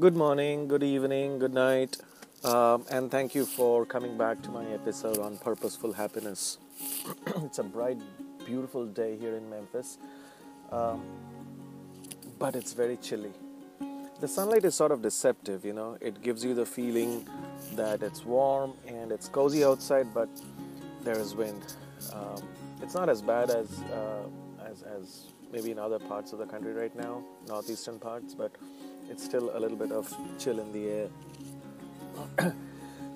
Good morning, good evening, good night, um, and thank you for coming back to my episode on purposeful happiness. it's a bright, beautiful day here in Memphis, um, but it's very chilly. The sunlight is sort of deceptive, you know, it gives you the feeling that it's warm and it's cozy outside, but there is wind. Um, it's not as bad as, uh, as, as maybe in other parts of the country right now, northeastern parts, but it's still a little bit of chill in the air.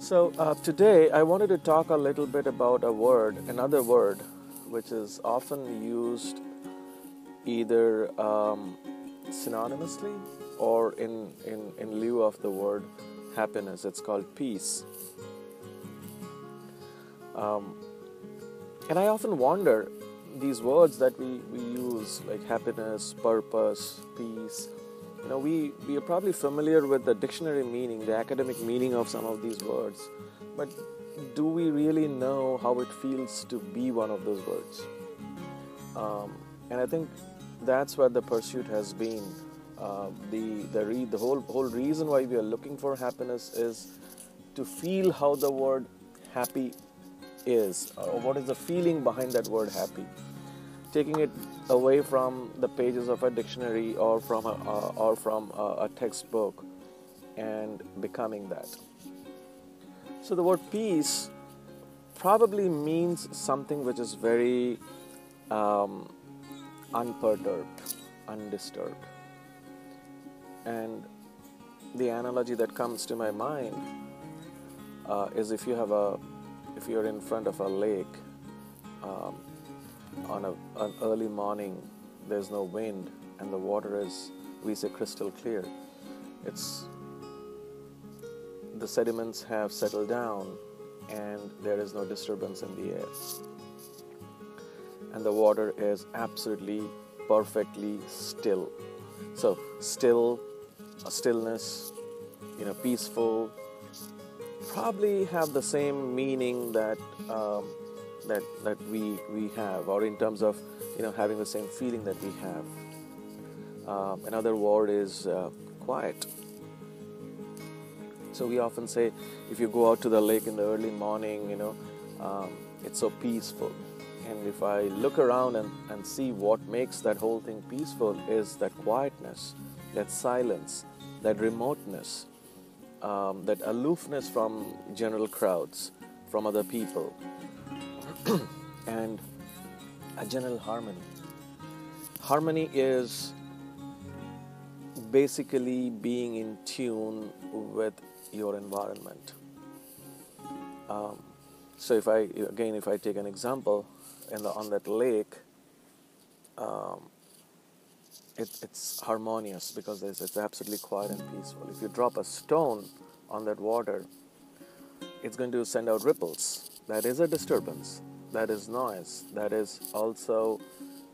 so, uh, today I wanted to talk a little bit about a word, another word, which is often used either um, synonymously or in, in, in lieu of the word happiness. It's called peace. Um, and I often wonder these words that we, we use, like happiness, purpose, peace, know, we, we are probably familiar with the dictionary meaning, the academic meaning of some of these words, but do we really know how it feels to be one of those words? Um, and I think that's what the pursuit has been. Uh, the the re- the whole whole reason why we are looking for happiness is to feel how the word happy is, or what is the feeling behind that word happy taking it away from the pages of a dictionary or from a, uh, or from a, a textbook and becoming that. So the word peace probably means something which is very um, unperturbed, undisturbed. And the analogy that comes to my mind uh, is if you have a, if you're in front of a lake, um, on a, an early morning, there's no wind, and the water is, we say, crystal clear. It's the sediments have settled down, and there is no disturbance in the air. And the water is absolutely, perfectly still. So, still, a stillness, you know, peaceful, probably have the same meaning that. Um, that that we we have, or in terms of you know having the same feeling that we have. Um, another word is uh, quiet. So we often say, if you go out to the lake in the early morning, you know, um, it's so peaceful. And if I look around and, and see what makes that whole thing peaceful is that quietness, that silence, that remoteness, um, that aloofness from general crowds, from other people, and a general harmony. Harmony is basically being in tune with your environment. Um, so if I again, if I take an example, the, on that lake, um, it, it's harmonious because it's absolutely quiet and peaceful. If you drop a stone on that water, it's going to send out ripples. That is a disturbance that is noise, that is also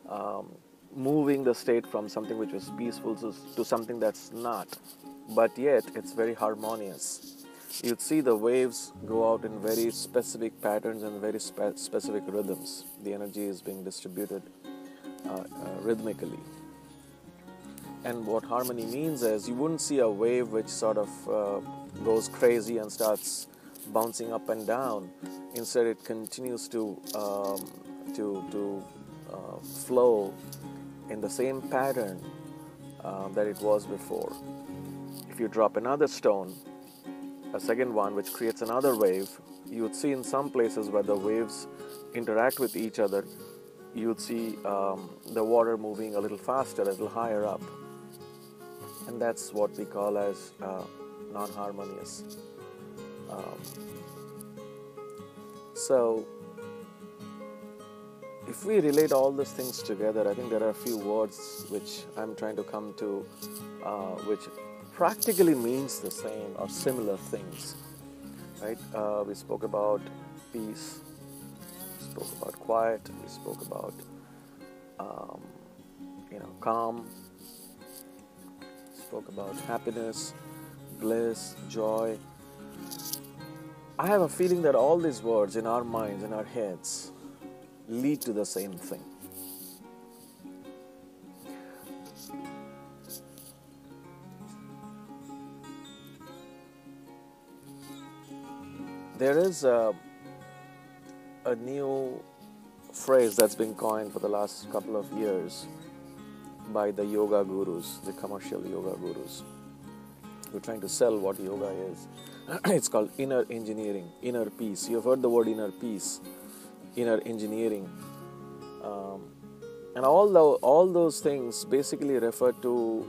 um, moving the state from something which was peaceful to, to something that's not. But yet, it's very harmonious. You'd see the waves go out in very specific patterns and very spe- specific rhythms. The energy is being distributed uh, uh, rhythmically. And what harmony means is you wouldn't see a wave which sort of uh, goes crazy and starts bouncing up and down. Instead, it continues to um, to to uh, flow in the same pattern uh, that it was before. If you drop another stone, a second one which creates another wave, you would see in some places where the waves interact with each other, you would see um, the water moving a little faster, a little higher up. And that's what we call as uh, non harmonious. Um, so, if we relate all these things together, I think there are a few words which I'm trying to come to, uh, which practically means the same or similar things. Right? Uh, we spoke about peace. We spoke about quiet. We spoke about, um, you know, calm. Spoke about happiness, bliss, joy. I have a feeling that all these words in our minds, in our heads, lead to the same thing. There is a, a new phrase that's been coined for the last couple of years by the yoga gurus, the commercial yoga gurus. We're trying to sell what yoga is. it's called inner engineering, inner peace. You've heard the word inner peace, inner engineering. Um, and all, the, all those things basically refer to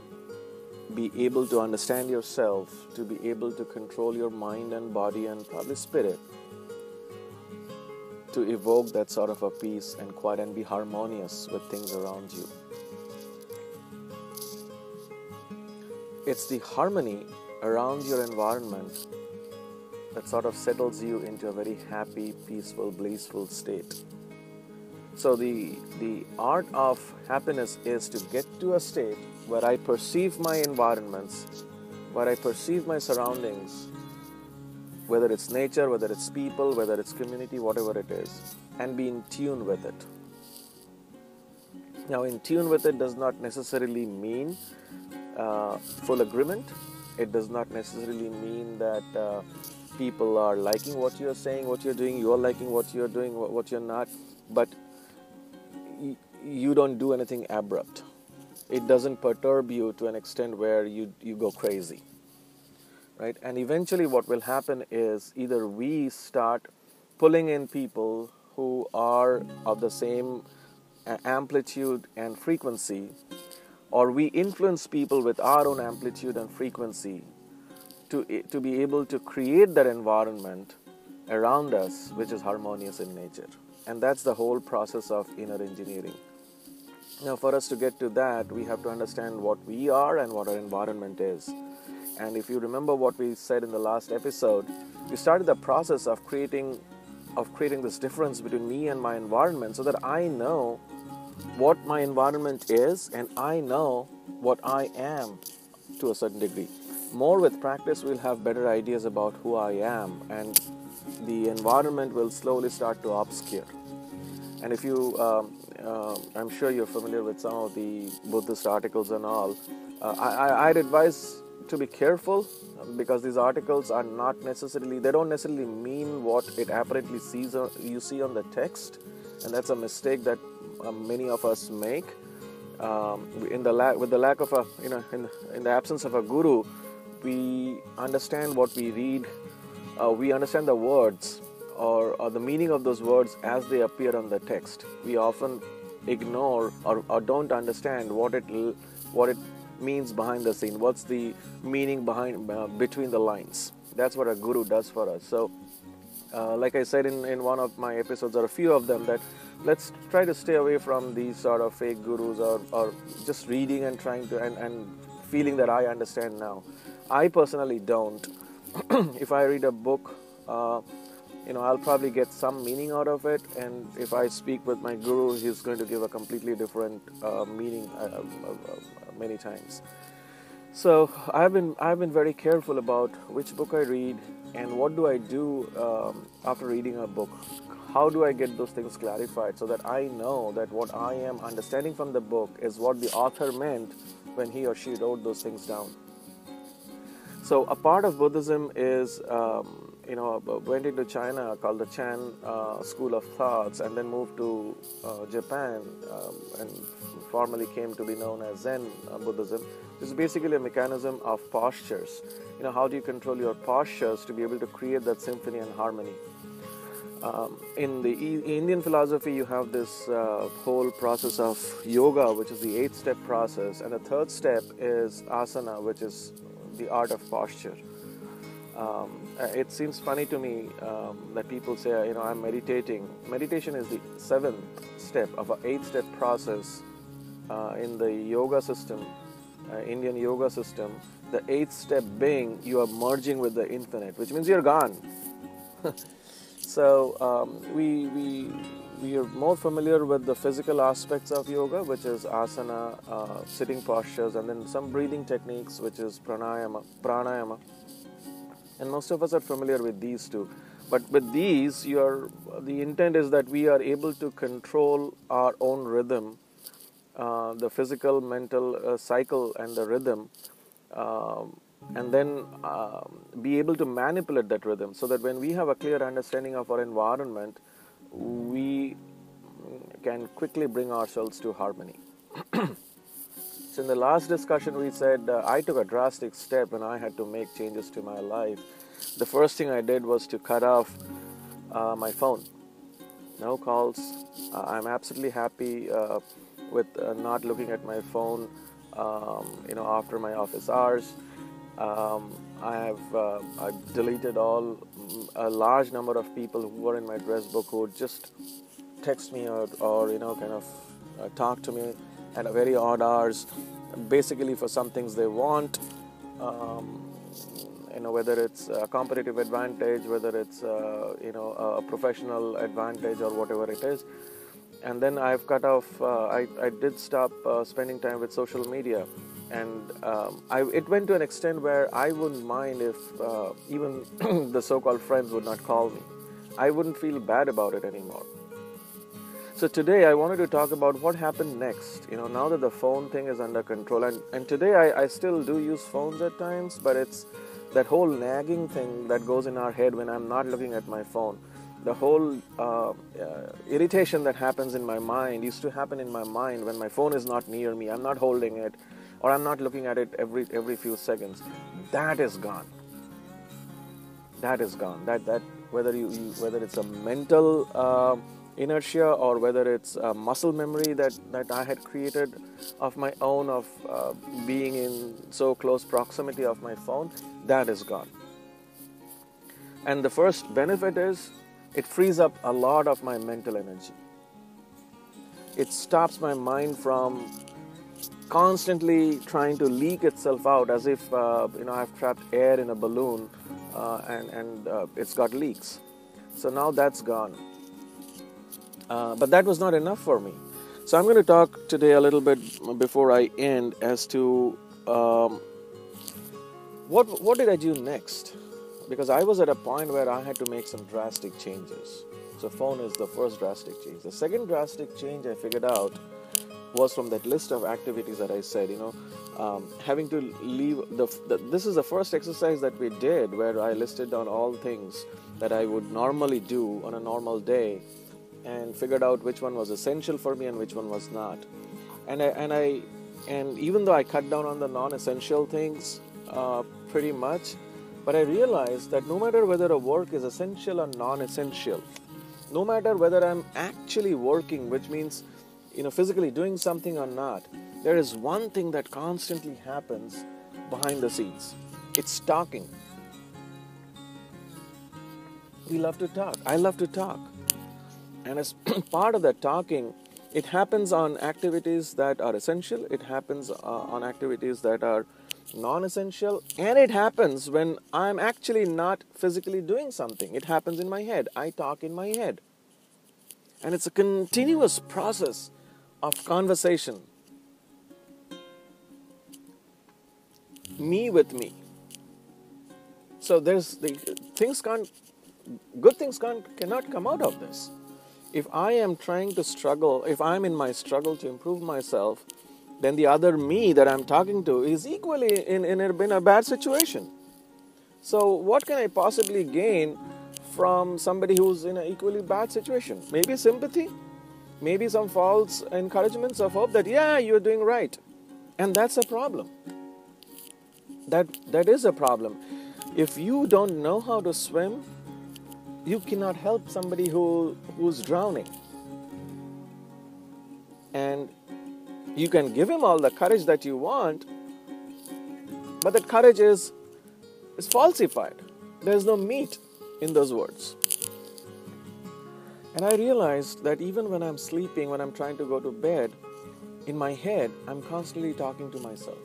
be able to understand yourself, to be able to control your mind and body and probably spirit, to evoke that sort of a peace and quiet and be harmonious with things around you. It's the harmony around your environment that sort of settles you into a very happy, peaceful, blissful state. So the the art of happiness is to get to a state where I perceive my environments, where I perceive my surroundings, whether it's nature, whether it's people, whether it's community, whatever it is, and be in tune with it. Now, in tune with it does not necessarily mean uh, full agreement. It does not necessarily mean that uh, people are liking what you're saying, what you're doing, you're liking what you're doing, what you're not, but you don't do anything abrupt. It doesn't perturb you to an extent where you, you go crazy. Right? And eventually, what will happen is either we start pulling in people who are of the same amplitude and frequency or we influence people with our own amplitude and frequency to, to be able to create that environment around us which is harmonious in nature. And that's the whole process of inner engineering. Now, for us to get to that, we have to understand what we are and what our environment is. And if you remember what we said in the last episode, we started the process of creating of creating this difference between me and my environment so that I know what my environment is and I know what I am to a certain degree. More with practice, we'll have better ideas about who I am, and the environment will slowly start to obscure. And if you, um, uh, I'm sure you're familiar with some of the Buddhist articles and all, uh, I, I'd advise to be careful because these articles are not necessarily, they don't necessarily mean what it apparently sees, you see on the text, and that's a mistake that um, many of us make. Um, in the la- with the lack of a you know in, in the absence of a guru, we understand what we read. Uh, we understand the words or, or, the meaning of those words as they appear on the text. We often ignore or, or don't understand what it what it means behind the scene. What's the meaning behind uh, between the lines? That's what a guru does for us. So, uh, like I said in, in one of my episodes, or a few of them, that let's try to stay away from these sort of fake gurus or, or just reading and trying to and, and feeling that I understand now. I personally don't. if I read a book, uh, you know, I'll probably get some meaning out of it, and if I speak with my guru, he's going to give a completely different uh, meaning uh, uh, uh many times. So I've been I've been very careful about which book I read and what do I do um, after reading a book how do I get those things clarified so that I know that what I am understanding from the book is what the author meant when he or she wrote those things down. So a part of Buddhism is, um, you know, went into China called the Chan uh, School of Thoughts, and then moved to uh, Japan, um, and formally came to be known as Zen uh, Buddhism. Is basically a mechanism of postures. You know, how do you control your postures to be able to create that symphony and harmony? Um, in the e- Indian philosophy, you have this uh, whole process of yoga, which is the eight step process, and the third step is asana, which is the art of posture. Um, uh, it seems funny to me um, that people say, you know, I'm meditating. Meditation is the seventh step of an eight step process uh, in the yoga system, uh, Indian yoga system. The eighth step being you are merging with the infinite, which means you're gone. So um, we, we, we are more familiar with the physical aspects of yoga, which is asana, uh, sitting postures, and then some breathing techniques, which is pranayama, pranayama. And most of us are familiar with these two. But with these, are, the intent is that we are able to control our own rhythm, uh, the physical, mental uh, cycle, and the rhythm. Um, and then um, be able to manipulate that rhythm so that when we have a clear understanding of our environment, we can quickly bring ourselves to harmony. so, in the last discussion, we said uh, I took a drastic step and I had to make changes to my life. The first thing I did was to cut off uh, my phone. No calls. Uh, I'm absolutely happy uh, with uh, not looking at my phone, um, you know, after my office hours. Um, I have uh, I've deleted all a large number of people who were in my address book who just text me or, or you know kind of uh, talk to me at a very odd hours, basically for some things they want. Um, you know whether it's a competitive advantage, whether it's uh, you know a professional advantage or whatever it is. And then I've cut off. Uh, I I did stop uh, spending time with social media and um, I, it went to an extent where I wouldn't mind if uh, even the so-called friends would not call me. I wouldn't feel bad about it anymore. So today I wanted to talk about what happened next. You know, now that the phone thing is under control, and, and today I, I still do use phones at times, but it's that whole nagging thing that goes in our head when I'm not looking at my phone. The whole uh, uh, irritation that happens in my mind used to happen in my mind when my phone is not near me. I'm not holding it or I'm not looking at it every every few seconds. That is gone. That is gone. That that whether you, you whether it's a mental uh, inertia or whether it's a muscle memory that that I had created of my own of uh, being in so close proximity of my phone, that is gone. And the first benefit is it frees up a lot of my mental energy. It stops my mind from constantly trying to leak itself out as if uh, you know I've trapped air in a balloon uh, and and uh, it's got leaks. So now that's gone. Uh, but that was not enough for me. So I'm going to talk today a little bit before I end as to um, what what did I do next? Because I was at a point where I had to make some drastic changes. So phone is the first drastic change. The second drastic change I figured out was from that list of activities that I said, you know, um, having to leave the, the, This is the first exercise that we did where I listed down all things that I would normally do on a normal day and figured out which one was essential for me and which one was not. And I, and I, and even though I cut down on the non-essential things uh, pretty much, but I realized that no matter whether a work is essential or non-essential, no matter whether I'm actually working, which means you know, physically doing something or not, there is one thing that constantly happens behind the scenes. It's talking. We love to talk. I love to talk. And as part of that talking, it happens on activities that are essential, it happens uh, on activities that are non essential, and it happens when I'm actually not physically doing something. It happens in my head. I talk in my head. And it's a continuous process of conversation. Me with me. So there's the things can't good things can't cannot come out of this. If I am trying to struggle, if I'm in my struggle to improve myself, then the other me that I'm talking to is equally in, in, a, in a bad situation. So, what can I possibly gain from somebody who's in an equally bad situation? Maybe sympathy, maybe some false encouragements of hope that yeah you're doing right. And that's a problem. That that is a problem. If you don't know how to swim you cannot help somebody who who's drowning. And you can give him all the courage that you want but that courage is is falsified there's no meat in those words and I realized that even when I'm sleeping, when I'm trying to go to bed, in my head, I'm constantly talking to myself.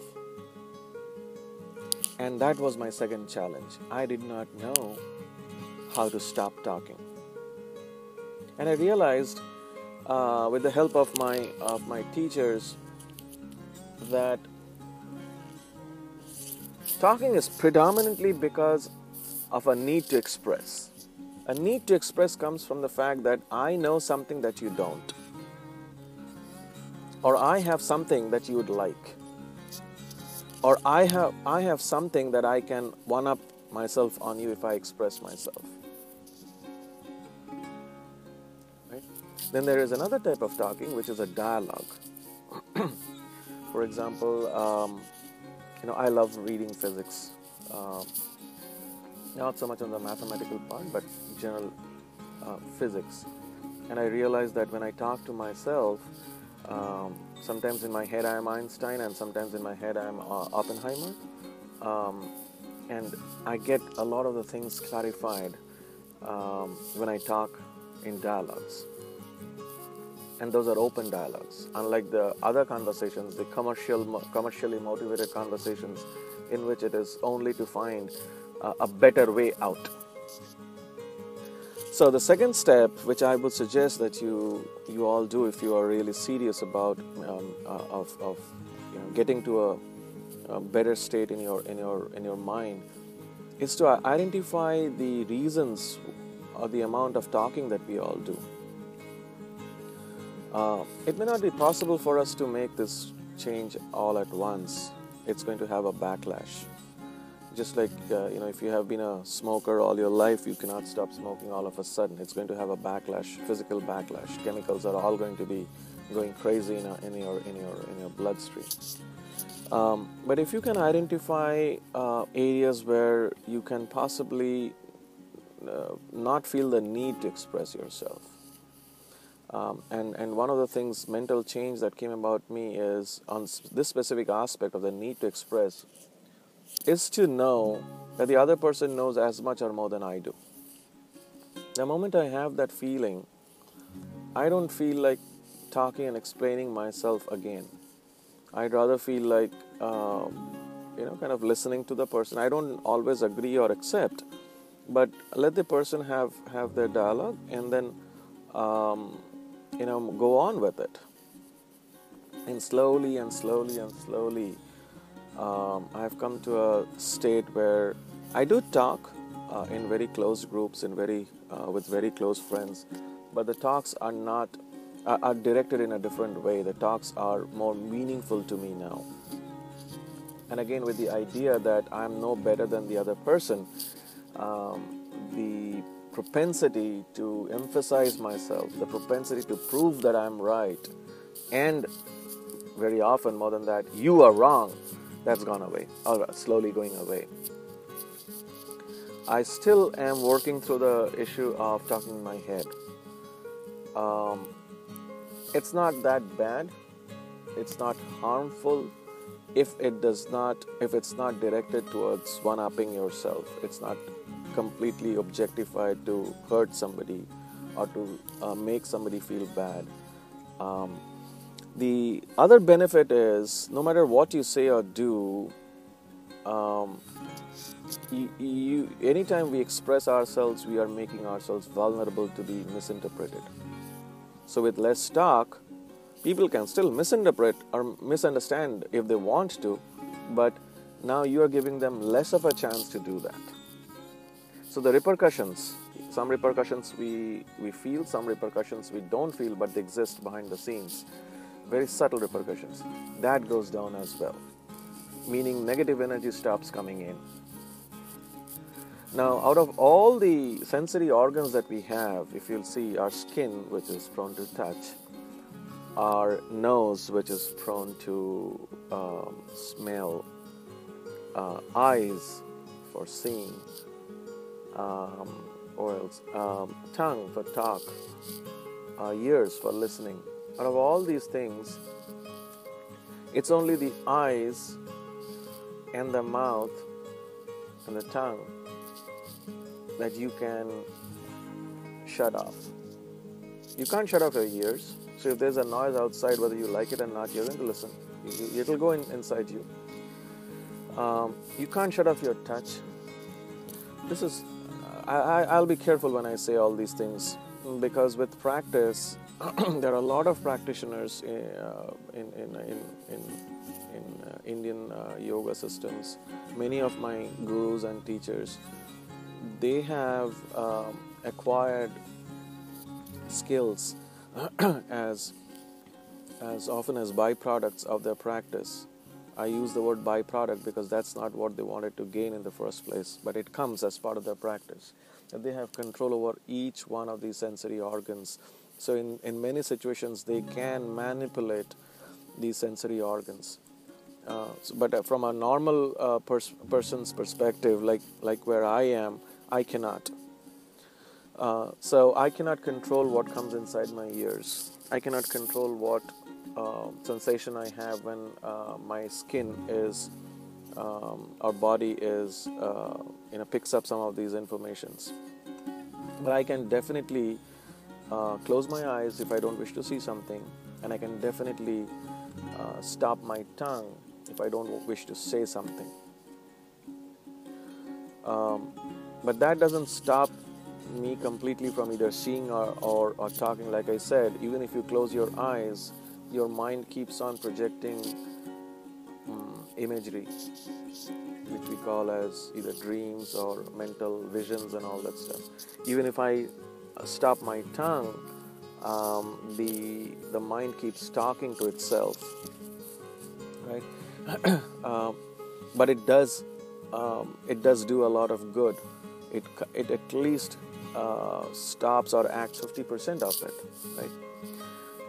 And that was my second challenge. I did not know how to stop talking. And I realized, uh, with the help of my of my teachers, that talking is predominantly because of a need to express. A need to express comes from the fact that I know something that you don't, or I have something that you would like, or I have I have something that I can one up myself on you if I express myself. Then there is another type of talking which is a dialogue. For example, um, you know I love reading physics. Um, not so much on the mathematical part, but general uh, physics. And I realize that when I talk to myself, um, sometimes in my head I am Einstein, and sometimes in my head I am uh, Oppenheimer. Um, and I get a lot of the things clarified um, when I talk in dialogues. And those are open dialogues, unlike the other conversations, the commercial, commercially motivated conversations, in which it is only to find uh, a better way out. So the second step, which I would suggest that you you all do if you are really serious about um, uh, of, of you know, getting to a, a, better state in your in your in your mind, is to identify the reasons or the amount of talking that we all do. Uh, it may not be possible for us to make this change all at once. It's going to have a backlash. Just like uh, you know if you have been a smoker all your life you cannot stop smoking all of a sudden. It's going to have a backlash physical backlash. Chemicals are all going to be going crazy in, a, in your in your in your bloodstream. Um, but if you can identify uh, areas where you can possibly uh, not feel the need to express yourself um, and and one of the things mental change that came about me is on this specific aspect of the need to express is to know that the other person knows as much or more than I do. The moment I have that feeling, I don't feel like talking and explaining myself again. I'd rather feel like, um, you know, kind of listening to the person. I don't always agree or accept, but let the person have, have their dialogue and then, um, you know, go on with it. And slowly and slowly and slowly, um, I've come to a state where I do talk uh, in very close groups, and very uh, with very close friends, but the talks are not uh, are directed in a different way. The talks are more meaningful to me now, and again with the idea that I'm no better than the other person. Um, the propensity to emphasize myself, the propensity to prove that I'm right, and very often more than that, you are wrong that's gone away, or slowly going away. I still am working through the issue of talking in my head. Um, it's not that bad. It's not harmful if it does not if it's not directed towards one upping yourself. It's not completely objectified to hurt somebody or to uh, make somebody feel bad. Um, the other benefit is no matter what you say or do, um, you, you, anytime we express ourselves, we are making ourselves vulnerable to be misinterpreted. So, with less talk, people can still misinterpret or misunderstand if they want to, but now you are giving them less of a chance to do that. So, the repercussions some repercussions we, we feel, some repercussions we don't feel, but they exist behind the scenes very subtle repercussions. That goes down as well, meaning negative energy stops coming in. Now, out of all the sensory organs that we have, if you'll see our skin, which is prone to touch, our nose, which is prone to um, smell, uh, eyes for seeing, um, or else um, tongue for talk, uh, ears for listening, out of all these things, it's only the eyes and the mouth and the tongue that you can shut off. You can't shut off your ears. So if there's a noise outside, whether you like it or not, you're going to listen. It'll go in, inside you. Um, you can't shut off your touch. This is. I, I'll be careful when I say all these things because with practice, there are a lot of practitioners uh, in, in, in, in, in uh, Indian uh, yoga systems. Many of my gurus and teachers, they have um, acquired skills as, as often as byproducts of their practice. I use the word byproduct because that's not what they wanted to gain in the first place, but it comes as part of their practice. And they have control over each one of these sensory organs. So, in, in many situations, they can manipulate these sensory organs. Uh, so, but uh, from a normal uh, pers- person's perspective, like, like where I am, I cannot. Uh, so I cannot control what comes inside my ears. I cannot control what uh, sensation I have when uh, my skin is, um, our body is, uh, you know, picks up some of these informations. But I can definitely uh, close my eyes if I don't wish to see something, and I can definitely uh, stop my tongue if I don't wish to say something. Um, but that doesn't stop me completely from either seeing or, or, or talking. Like I said, even if you close your eyes, your mind keeps on projecting um, imagery, which we call as either dreams or mental visions and all that stuff. Even if I uh, stop my tongue, um, the the mind keeps talking to itself, right? uh, but it does um, it does do a lot of good. It it at least uh, stops or acts 50% of it, right?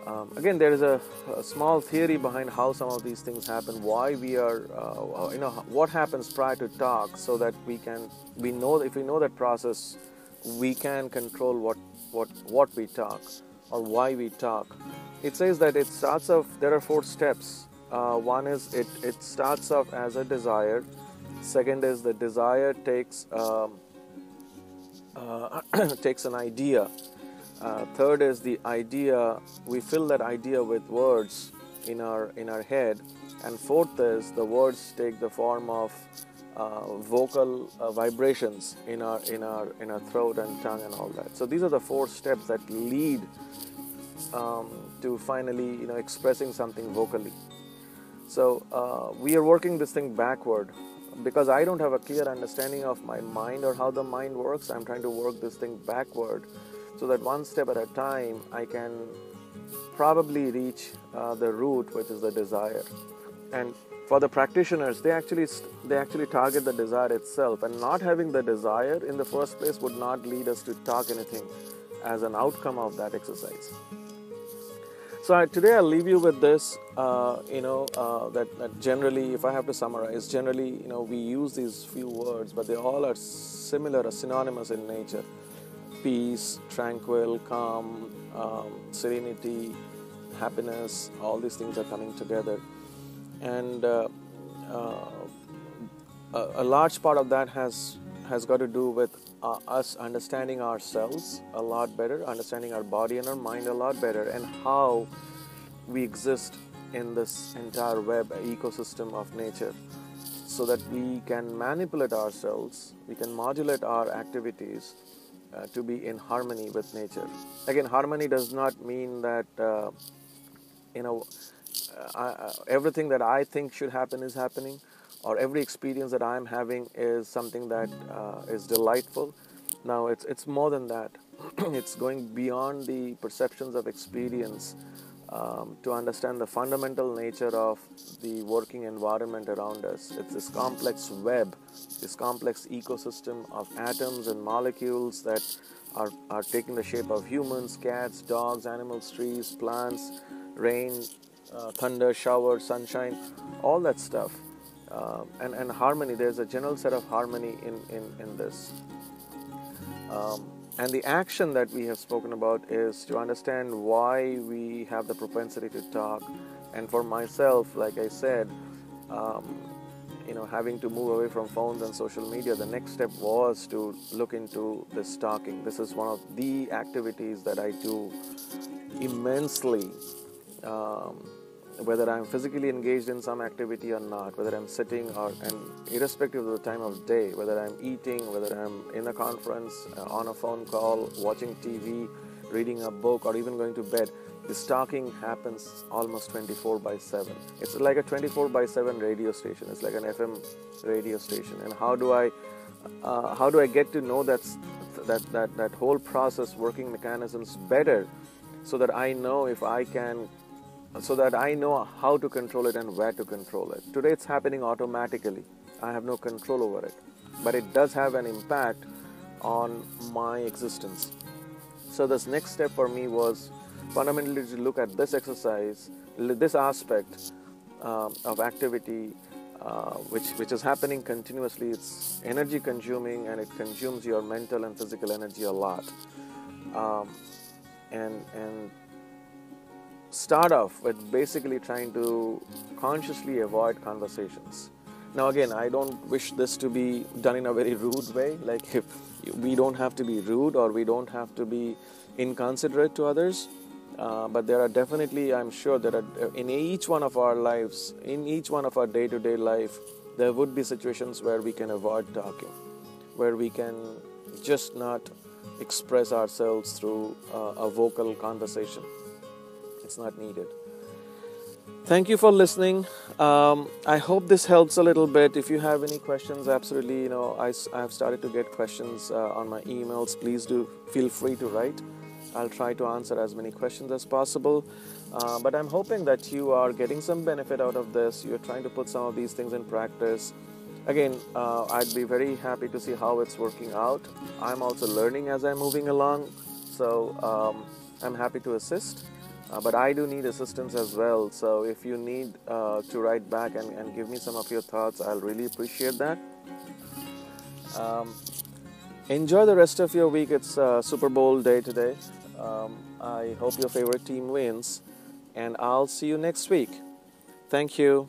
Um, again, there is a, a, small theory behind how some of these things happen. Why we are, uh, you know, what happens prior to talk, so that we can, we know if we know that process, we can control what what what we talk or why we talk. It says that it starts off. There are four steps. Uh, one is it it starts off as a desire. Second is the desire takes um, uh, takes an idea uh, third is the idea, we fill that idea with words in our, in our head. And fourth is the words take the form of uh, vocal uh, vibrations in our, in, our, in our throat and tongue and all that. So these are the four steps that lead um, to finally you know, expressing something vocally. So uh, we are working this thing backward because I don't have a clear understanding of my mind or how the mind works. I'm trying to work this thing backward so that one step at a time I can probably reach uh, the root, which is the desire. And for the practitioners, they actually they actually target the desire itself, and not having the desire in the first place would not lead us to talk anything as an outcome of that exercise. So I, today I'll leave you with this. Uh, you know uh, that, that generally, if I have to summarize, generally you know we use these few words, but they all are similar, or synonymous in nature peace, tranquil, calm, um, serenity, happiness, all these things are coming together. And uh, uh, a, large part of that has, has got to do with uh, us understanding ourselves a lot better, understanding our body and our mind a lot better, and how we exist in this entire web ecosystem of nature so that we can manipulate ourselves, we can modulate our activities uh, to be in harmony with nature. Again, harmony does not mean that uh, you know uh, I, everything that I think should happen is happening, or every experience that I'm having is something that uh, is delightful. Now, it's it's more than that. it's going beyond the perceptions of experience um, to understand the fundamental nature of the working environment around us. It's this complex web, this complex ecosystem of atoms and molecules that are, are taking the shape of humans, cats, dogs, animals, trees, plants, rain, uh, thunder, shower, sunshine, all that stuff. Uh, and, and harmony, there's a general set of harmony in, in, in this. Um, and the action that we have spoken about is to understand why we have the propensity to talk. And for myself, like I said, um, you know, having to move away from phones and social media, the next step was to look into this talking. This is one of the activities that I do immensely. Um, whether I'm physically engaged in some activity or not, whether I'm sitting or and irrespective of the time of day, whether I'm eating, whether I'm in a conference, uh, on a phone call, watching TV, reading a book, or even going to bed, this talking happens almost 24 by 7. It's like a 24 by 7 radio station. It's like an FM radio station. And how do I uh, how do I get to know that that that whole process, working mechanisms better, so that I know if I can so that I know how to control it and where to control it. Today it's happening automatically. I have no control over it, but it does have an impact on my existence. So this next step for me was fundamentally to look at this exercise, this aspect um, of activity, uh, which which is happening continuously. It's energy consuming and it consumes your mental and physical energy a lot. Um, and and start off with basically trying to consciously avoid conversations. Now, again, I don't wish this to be done in a very rude way. Like, if we don't have to be rude or we don't have to be inconsiderate to others, uh, but there are definitely, I'm sure, that in each one of our lives, in each one of our day to day life, there would be situations where we can avoid talking, where we can just not express ourselves through uh, a vocal conversation. It's not needed. Thank you for listening. Um, I hope this helps a little bit. If you have any questions, absolutely, you know, I, I have started to get questions uh, on my emails. Please do feel free to write. I'll try to answer as many questions as possible. Uh, but I'm hoping that you are getting some benefit out of this. You're trying to put some of these things in practice. Again, uh, I'd be very happy to see how it's working out. I'm also learning as I'm moving along, so um, I'm happy to assist. Uh, but I do need assistance as well. So if you need uh, to write back and, and, give me some of your thoughts, I'll really appreciate that. Um, enjoy the rest of your week. It's uh, Super Bowl day today. Um, I hope your favorite team wins, and I'll see you next week. Thank you.